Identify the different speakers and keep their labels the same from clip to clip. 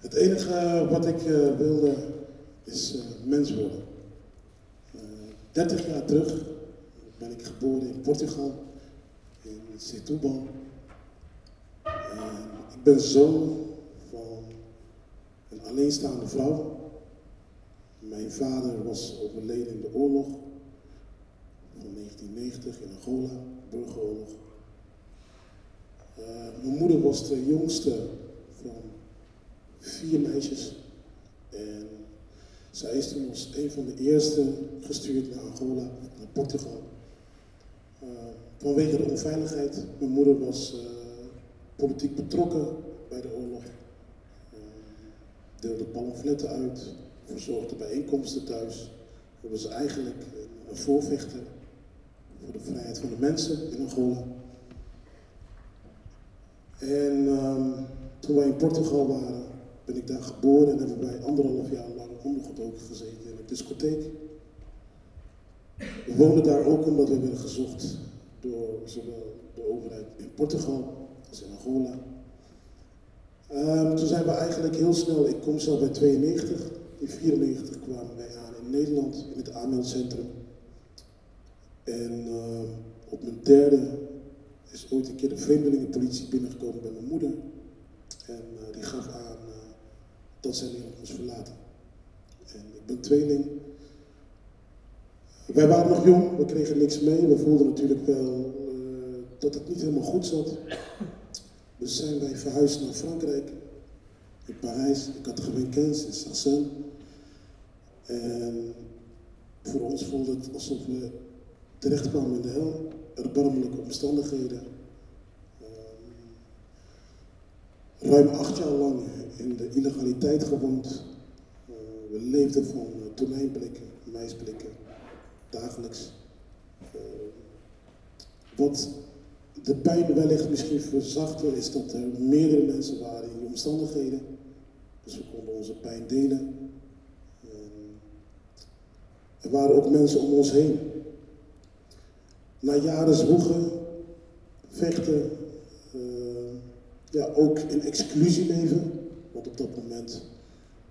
Speaker 1: Het enige wat ik uh, wilde is uh, mens worden. Uh, 30 jaar terug ben ik geboren in Portugal, in Setúbal. Ik ben zoon van een alleenstaande vrouw. Mijn vader was overleden in de oorlog van 1990 in Angola, burgeroorlog. mijn moeder was de jongste vier meisjes. En zij is toen als een van de eerste gestuurd naar Angola, naar Portugal. Uh, vanwege de onveiligheid. Mijn moeder was uh, politiek betrokken bij de oorlog. Uh, deelde pamfletten uit, verzorgde bijeenkomsten thuis. Dat was eigenlijk een voorvechter voor de vrijheid van de mensen in Angola. En um, toen wij in Portugal waren, ben ik daar geboren en hebben wij anderhalf jaar lang ondergedoken gezeten in een discotheek. We woonden daar ook omdat we werden gezocht door zowel de overheid in Portugal als in Angola. Um, toen zijn we eigenlijk heel snel, ik kom zelf bij 92, in 94 kwamen wij aan in Nederland in het aanmeldcentrum. En uh, op mijn derde is ooit een keer de vreemdelingenpolitie binnengekomen bij mijn moeder. En uh, die gaf aan dat zij Nederland moest verlaten. En ik ben tweeling. Wij waren nog jong, we kregen niks mee. We voelden natuurlijk wel uh, dat het niet helemaal goed zat. Dus zijn wij verhuisd naar Frankrijk, in Parijs. Ik had gewin kennis in Saint-Saëns. En voor ons voelde het alsof we terechtkwamen in de hel. Erbarmelijke omstandigheden. Ruim acht jaar lang in de illegaliteit gewoond. Uh, we leefden van uh, tonijnblikken, meisblikken, dagelijks. Uh, wat de pijn wellicht misschien verzachtte, is dat er meerdere mensen waren in die omstandigheden. Dus we konden onze pijn delen. er waren ook mensen om ons heen. Na jaren zwoegen, vechten, ja, ook in exclusie leven. Want op dat moment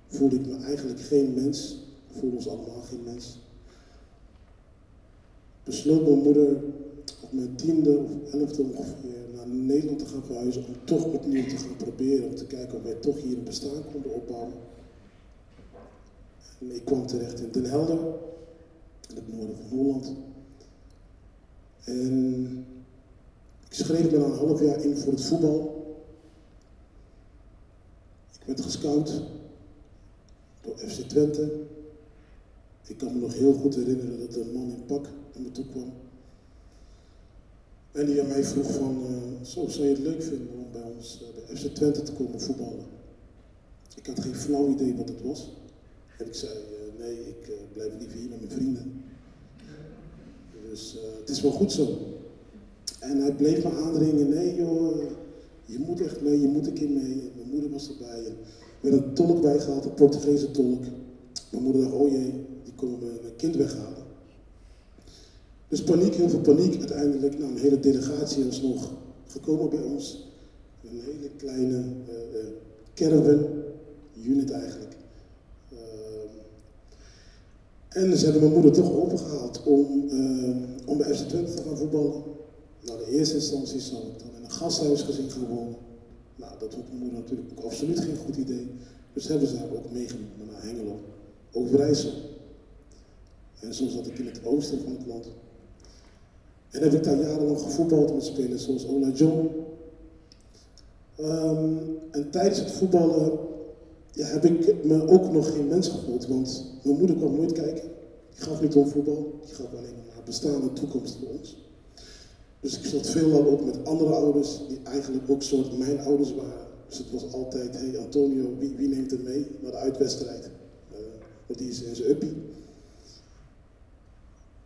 Speaker 1: voelde ik me eigenlijk geen mens. Voelde ons allemaal geen mens. Besloot mijn moeder op mijn tiende of elfde ongeveer naar Nederland te gaan verhuizen. Om toch opnieuw te gaan proberen. Om te kijken of wij toch hier een bestaan konden opbouwen. En ik kwam terecht in Den Helder. In het noorden van Holland. En ik schreef me na een half jaar in voor het voetbal werd gescout door FC Twente. Ik kan me nog heel goed herinneren dat een man in pak naar me toe kwam. En die aan mij vroeg van, uh, zo zou je het leuk vinden om bij ons uh, bij FC Twente te komen voetballen. Ik had geen flauw idee wat het was. En ik zei, uh, nee, ik blijf liever hier met mijn vrienden. Dus het is wel goed zo. En hij bleef me aandringen, nee joh, je moet echt mee, je moet een keer mee. Mijn moeder was erbij. Werd een tolk bijgehaald, een Portugese tolk. Mijn moeder dacht, oh jee, die komen mijn kind weghalen. Dus paniek, heel veel paniek. Uiteindelijk, nou, een hele delegatie is nog gekomen bij ons. Een hele kleine uh, caravan, unit eigenlijk. Uh, en ze hebben mijn moeder toch overgehaald om, om bij FC Twente te gaan voetballen. Nou, de eerste instantie zou ik dan in een gasthuis gezien gaan wonen. Nou, dat vond mijn moeder natuurlijk ook absoluut geen goed idee. Dus hebben ze haar ook meegenomen naar Hengelo, Overijssel. En zo zat ik in het oosten van het land. En heb ik daar jarenlang gevoetbald met spelers zoals Ola John. Um, en tijdens het voetballen ja, heb ik me ook nog geen mens gevoeld, want mijn moeder kwam nooit kijken. Die gaf niet om voetbal, die gaf alleen om haar bestaande toekomst voor ons. Dus ik zat veelal ook met andere ouders, die eigenlijk ook soort mijn ouders waren. Dus het was altijd, hé hey Antonio, wie, wie, neemt er mee naar de uitwedstrijd? Uh, die is in zijn uppie.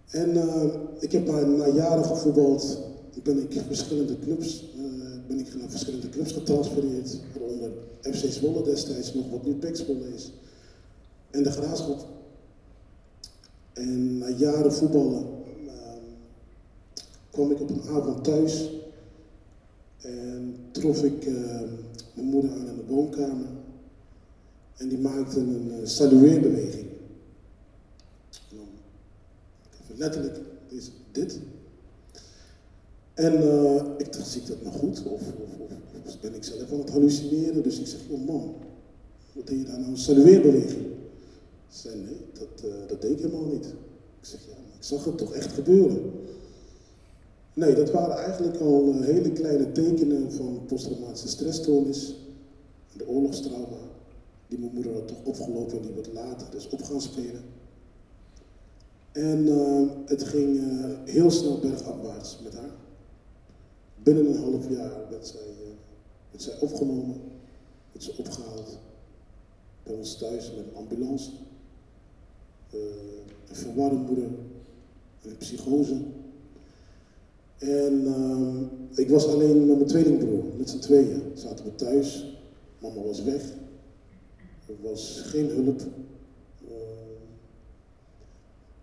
Speaker 1: En uh, ik heb na, jaren gevoetbald, ben ik verschillende clubs, uh, ben ik naar verschillende clubs getransfereerd. Waaronder FC Zwolle destijds nog, wat nu PEC Zwolle is. En de Graafschap. En na jaren voetballen kwam ik op een avond thuis en trof ik uh, mijn moeder aan in de woonkamer. En die maakte een uh, salueerbeweging. En dan, letterlijk, is dit. En uh, ik dacht, zie ik dat nou goed? Of, of, ben ik zelf aan het hallucineren? Dus ik zeg, oh man, wat deed je daar nou? Een salueerbeweging. Ze zei, nee, dat, dat deed ik helemaal niet. Ik zeg, ja, ik zag het toch echt gebeuren. Nee, dat waren eigenlijk al hele kleine tekenen van posttraumatische stressstoornis, de oorlogstrauma, die mijn moeder had toch opgelopen en die wat later dus op gaan spelen. En uh, het ging uh, heel snel bergafwaarts met haar. Binnen een half jaar werd zij, uh, werd zij opgenomen, werd ze opgehaald bij ons thuis met een ambulance. een verwarde moeder, een psychose. En ik was alleen met mijn tweelingbroer, met z'n tweeën. Zaten we thuis, mama was weg, er was geen hulp.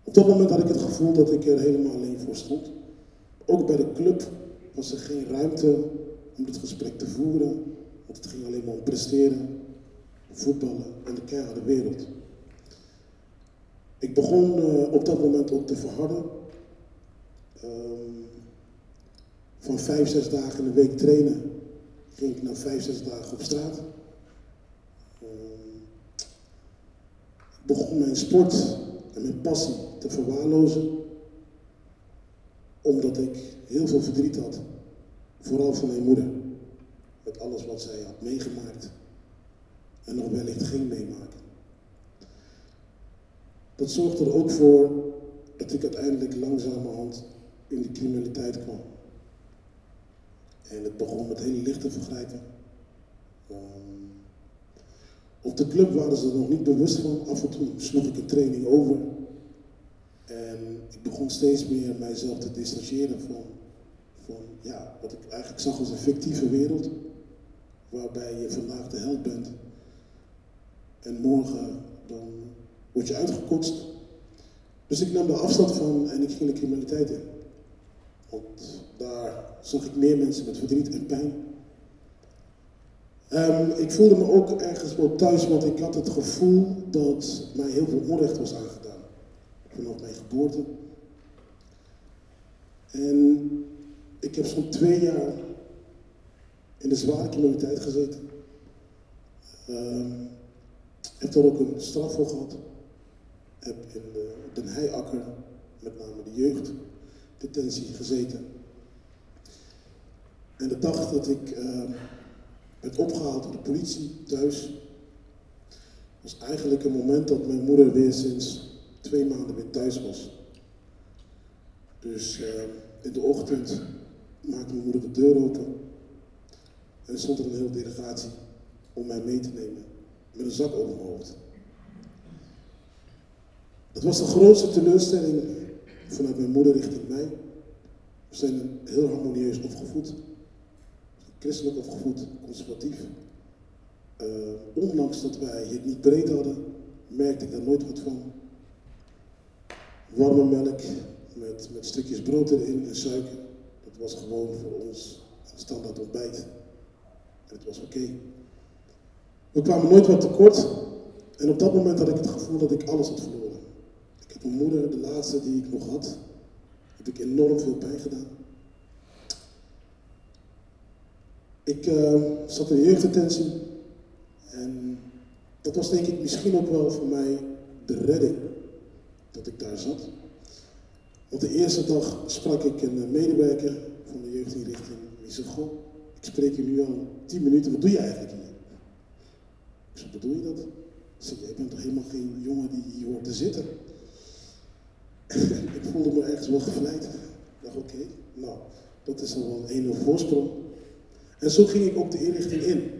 Speaker 1: Op dat moment had ik het gevoel dat ik er helemaal alleen voor stond. Ook bij de club was er geen ruimte om dit gesprek te voeren, want het ging alleen maar om presteren, voetballen en de keiharde wereld. Ik begon uh, op dat moment ook te verharden. Um, van vijf, zes dagen in de week trainen ging ik naar vijf, zes dagen op straat. Ik begon mijn sport en mijn passie te verwaarlozen, omdat ik heel veel verdriet had, vooral van mijn moeder, met alles wat zij had meegemaakt en nog wellicht ging meemaken. Dat zorgde er ook voor dat ik uiteindelijk langzamerhand in de criminaliteit kwam. En het begon met hele lichte vergrijpen. Um, op de club waren ze er nog niet bewust van. Af en toe sloeg ik een training over. En ik begon steeds meer mijzelf te distancieren van, van ja, wat ik eigenlijk zag als een fictieve wereld. Waarbij je vandaag de held bent. En morgen dan word je uitgekotst. Dus ik nam de afstand van en ik ging de criminaliteit in. Want daar zag ik meer mensen met verdriet en pijn. Um, ik voelde me ook ergens wel thuis, want ik had het gevoel dat mij heel veel onrecht was aangedaan. Vanaf mijn geboorte. En ik heb zo'n twee jaar in de zware criminaliteit gezeten. Um, heb daar ook een straf voor gehad. Heb in de Den Heiakker, met name de jeugddetentie, gezeten. En de dag dat ik uh, werd opgehaald door de politie thuis, was eigenlijk een moment dat mijn moeder weer sinds twee maanden weer thuis was. Dus uh, in de ochtend maakte mijn moeder de deur open en stond er een hele delegatie om mij mee te nemen met een zak over mijn hoofd. Dat was de grootste teleurstelling vanuit mijn moeder richting mij. We zijn heel harmonieus opgevoed christelijk opgevoed, conservatief. Uh, ondanks dat wij het niet breed hadden, merkte ik daar nooit wat van. Warme melk met, met stukjes brood erin en suiker. Dat was gewoon voor ons een standaard ontbijt. En het was oké. We kwamen nooit wat tekort. En op dat moment had ik het gevoel dat ik alles had verloren. Mijn moeder, de laatste die ik nog had, heb ik enorm veel pijn gedaan. Ik uh, zat in de jeugddetentie en dat was denk ik misschien ook wel voor mij de redding dat ik daar zat. Want de eerste dag sprak ik een medewerker van de jeugdinrichting. Die zei, goh, ik spreek je nu al tien minuten, wat doe je eigenlijk hier? Ik zei, bedoel je dat? Ik zei, jij bent toch helemaal geen jongen die hier hoort te zitten? Ik voelde me ergens wel gevleid. Ik dacht, oké, nou, dat is al wel een 1-0 voorsprong. En zo ging ik ook de inrichting in.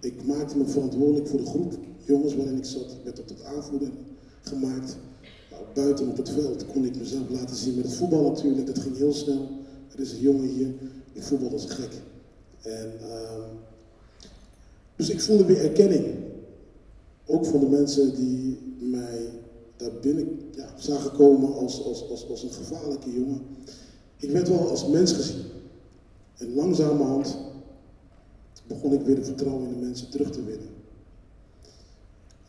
Speaker 1: Ik maakte me verantwoordelijk voor de groep jongens waarin ik zat. Ik werd tot aanvoerder gemaakt. Nou, buiten op het veld kon ik mezelf laten zien met het voetbal natuurlijk. Dat ging heel snel. Er is een jongen hier, die voetbal als gek. En, uh, dus ik voelde weer erkenning. Ook van de mensen die mij daar binnen ja, zagen komen als, als, als, als een gevaarlijke jongen. Ik werd wel als mens gezien. En langzamerhand begon ik weer de vertrouwen in de mensen terug te winnen.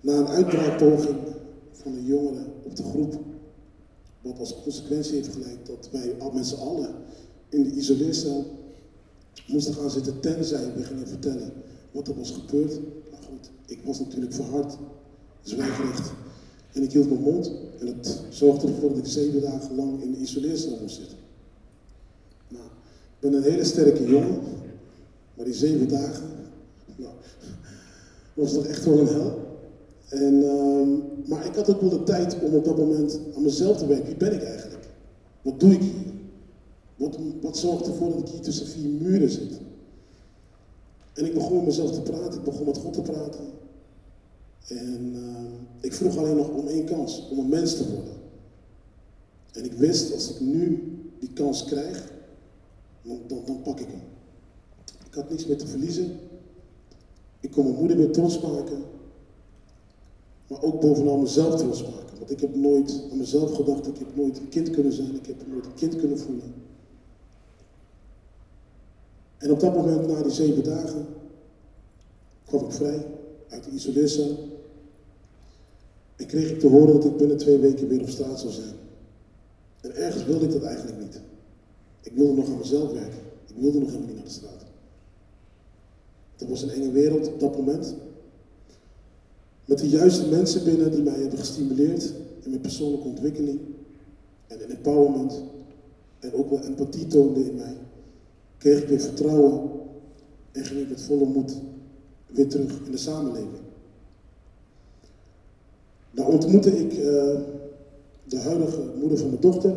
Speaker 1: Na een uitbraakpoging van een jongere op de groep, wat als consequentie heeft geleid dat wij met z'n allen in de isoleercel moesten gaan zitten tenzij we gingen vertellen wat er was gebeurd. Maar goed, ik was natuurlijk verhard, zwijgrecht. En ik hield mijn mond en het zorgde ervoor dat ik zeven dagen lang in de isoleercel moest zitten. Nou, ik ben een hele sterke jongen, maar die zeven dagen, nou, was toch echt wel een hel. En, ehm, maar ik had ook wel de tijd om op dat moment aan mezelf te werken. Wie ben ik eigenlijk? Wat doe ik hier? Wat, wat zorgt ervoor dat ik hier tussen vier muren zit? En ik begon met mezelf te praten, ik begon met God te praten. En uh, ik vroeg alleen nog om één kans, om een mens te worden. En ik wist, als ik nu die kans krijg, dan, dan, dan pak ik hem. Ik had niks meer te verliezen. Ik kon mijn moeder weer trots maken. Maar ook bovenal mezelf trots maken. Want ik heb nooit aan mezelf gedacht, ik heb nooit een kind kunnen zijn, ik heb nooit een kind kunnen voelen. En op dat moment, na die zeven dagen, kwam ik vrij uit de isoleercel. En kreeg ik te horen dat ik binnen twee weken weer op straat zou zijn. En ergens wilde ik dat eigenlijk niet. Ik wilde nog aan mezelf werken. Ik wilde nog helemaal niet naar de straat. Dat was een enge wereld op dat moment. Met de juiste mensen binnen die mij hebben gestimuleerd in mijn persoonlijke ontwikkeling en in empowerment. En ook wel empathie toonden in mij. Kreeg ik weer vertrouwen en ging ik met volle moed weer terug in de samenleving. Daar ontmoette ik uh, de huidige moeder van mijn dochter.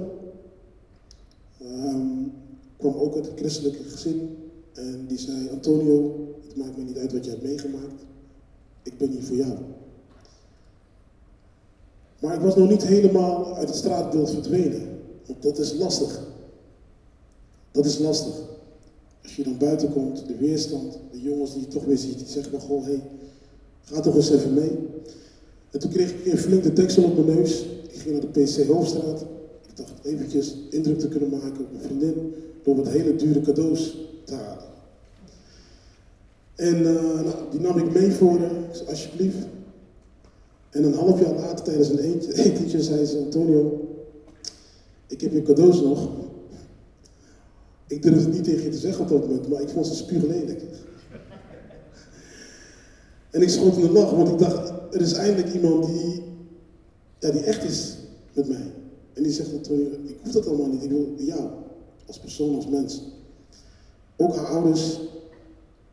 Speaker 1: Um, kwam ook uit een christelijke gezin. En die zei, Antonio, het maakt me niet uit wat je hebt meegemaakt. Ik ben hier voor jou. Maar ik was nog niet helemaal uit het straatbeeld verdwenen. Want dat is lastig. Dat is lastig. Als je dan buiten komt, de weerstand, de jongens die je toch weer ziet, die zeggen gewoon, hé, hey, ga toch eens even mee. En toen kreeg ik een flinke deksel op mijn neus. Ik ging naar de PC Hoofdstraat. Ik dacht eventjes indruk te kunnen maken op mijn vriendin door wat hele dure cadeaus te halen. En uh, nou, die nam ik mee voor haar, alsjeblieft. En een half jaar later, tijdens een etentje, zei ze: Antonio, ik heb je cadeaus nog. Ik durfde het niet tegen je te zeggen op dat moment, maar ik vond ze spuuglelijk. En ik schoot in de lach, want ik dacht: er is eindelijk iemand die, ja, die echt is met mij. En die zegt: Antonio, ik hoef dat allemaal niet, ik wil jou, als persoon, als mens. Ook haar ouders,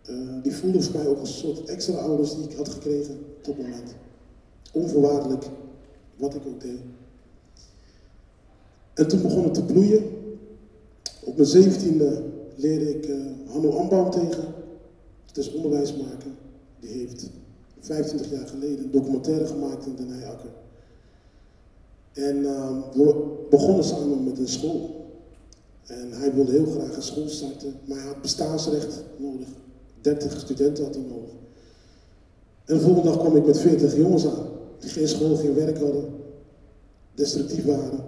Speaker 1: uh, die voelden voor mij ook als een soort extra ouders die ik had gekregen op dat moment. Onvoorwaardelijk, wat ik ook deed. En toen begon het te bloeien. Op mijn zeventiende leerde ik uh, Hanno Ambaum tegen. Het is onderwijsmaker. Die heeft 25 jaar geleden een documentaire gemaakt in Den Heijakker. En uh, we begonnen samen met een school. En hij wilde heel graag een school starten, maar hij had bestaansrecht nodig. 30 studenten had hij nodig. En de volgende dag kwam ik met 40 jongens aan, die geen school, geen werk hadden, destructief waren.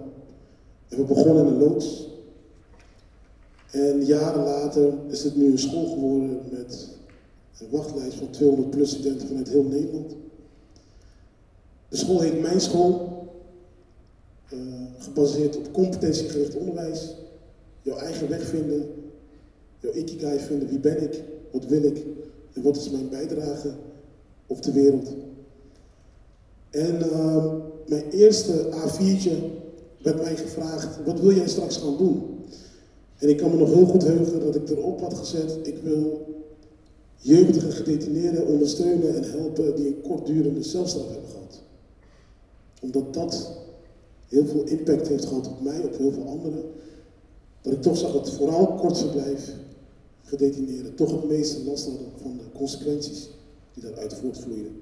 Speaker 1: En we begonnen in een loods. En jaren later is het nu een school geworden met een wachtlijst van 200 plus studenten vanuit heel Nederland. De school heet Mijn School, uh, gebaseerd op competentiegericht onderwijs. Jouw eigen weg vinden, jouw ikigai vinden, wie ben ik, wat wil ik en wat is mijn bijdrage op de wereld. En uh, mijn eerste A4'tje werd mij gevraagd, wat wil jij straks gaan doen? En ik kan me nog heel goed heugen dat ik erop had gezet, ik wil jeugdige gedetineerden ondersteunen en helpen die een kortdurende celstraf hebben gehad. Omdat dat heel veel impact heeft gehad op mij, op heel veel anderen. Dat ik toch zag dat vooral kort verblijf gedetineerden toch het meeste last hadden van de consequenties die daaruit voortvloeiden.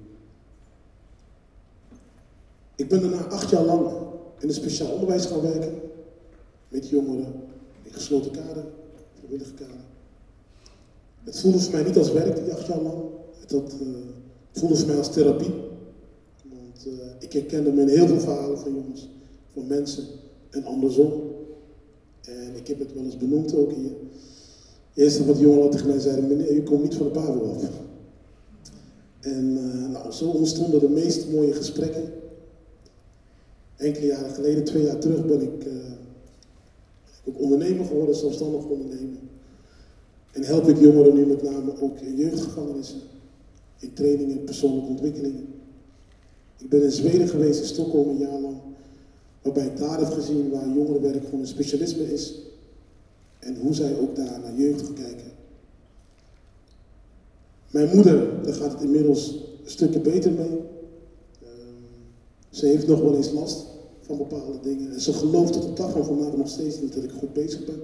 Speaker 1: Ik ben daarna acht jaar lang in het speciaal onderwijs gaan werken. Met jongeren in gesloten kader, vrijwillige kader. Het voelde voor mij niet als werk, die acht jaar lang. Het, het voelde voor mij als therapie. Want uh, ik herkende me in heel veel verhalen van jongens, van mensen en andersom. En ik heb het wel eens benoemd ook hier. Eerst wat jongeren tegen mij zeiden, meneer, u komt niet van de Pavo af. En uh, nou, zo ontstonden de meest mooie gesprekken. Enkele jaren geleden, twee jaar terug, ben ik uh, ook ondernemer geworden, zelfstandig ondernemer. En help ik jongeren nu met name ook in jeugdgevangenissen, in trainingen, persoonlijke ontwikkelingen. Ik ben in Zweden geweest, in Stockholm, een jaar lang, waarbij ik daar heb gezien waar jongerenwerk gewoon een specialisme is. En hoe zij ook daar naar jeugd gaan kijken. Mijn moeder, daar gaat het inmiddels een stukje beter mee. Ehm, ze heeft nog wel eens last van bepaalde dingen. En ze gelooft tot de dag van vandaag nog steeds niet dat ik goed bezig ben.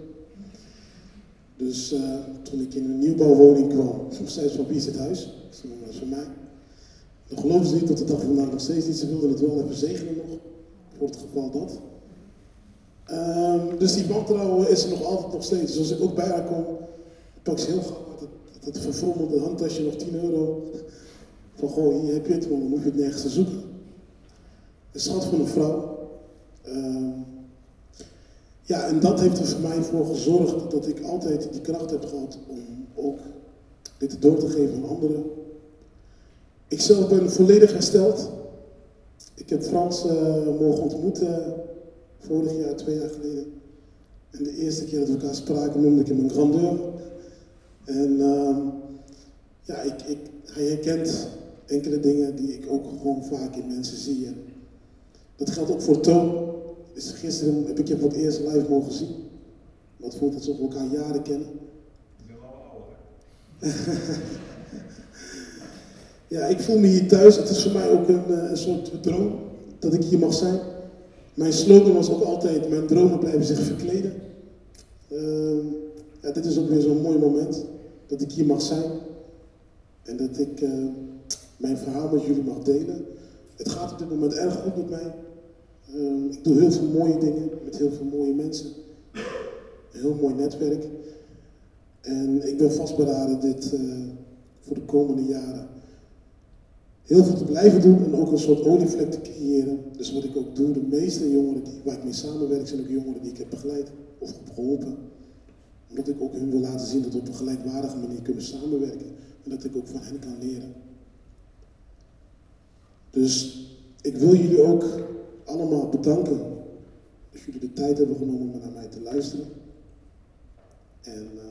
Speaker 1: Dus uh, toen ik in een nieuwbouwwoning kwam, zei ze van wie is het huis? Dat is van mij. Dan geloven ze niet tot de dag van vandaag nog steeds niet. Ze wilden het wel even zegenen nog, voor het geval dat. Um, dus die wantrouwen is er nog altijd nog steeds. Dus als ik ook bij haar kom, pak ze heel gauw dat verfrommelde handtasje nog 10 euro. Van goh, hier heb je het, maar dan hoef je het nergens zoeken. Een schat van een vrouw. Uh, ja, en dat heeft er voor mij voor gezorgd dat ik altijd die kracht heb gehad om ook dit door te geven aan anderen. Ik zelf ben volledig hersteld. Ik heb Frans uh, mogen ontmoeten vorig jaar, twee jaar geleden. En de eerste keer dat we elkaar spraken noemde ik hem een grandeur. En uh, ja, ik, ik, hij herkent enkele dingen die ik ook gewoon vaak in mensen zie. Dat geldt ook voor Toon. Dus gisteren heb ik je voor het eerst live mogen zien. Wat voelt het alsof we elkaar jaren kennen?
Speaker 2: Ik ben al ouder.
Speaker 1: ja, ik voel me hier thuis. Het is voor mij ook een, eh, een soort droom dat ik hier mag zijn. Mijn slogan was ook altijd: Mijn dromen blijven zich verkleden. Uh, ja, dit is ook weer zo'n mooi moment dat ik hier mag zijn en dat ik uh, mijn verhaal met jullie mag delen. Het gaat op dit moment erg goed met mij. Uh, ik doe heel veel mooie dingen met heel veel mooie mensen. Een heel mooi netwerk. En ik ben vastberaden dit uh, voor de komende jaren heel veel te blijven doen en ook een soort olievlek te creëren. Dus wat ik ook doe, de meeste jongeren die, waar ik mee samenwerk, zijn ook jongeren die ik heb begeleid of heb geholpen omdat ik ook hun wil laten zien dat we op een gelijkwaardige manier kunnen samenwerken. En dat ik ook van hen kan leren. Dus ik wil jullie ook allemaal bedanken. Dat jullie de tijd hebben genomen om naar mij te luisteren. En uh,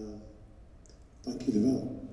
Speaker 1: dank jullie wel.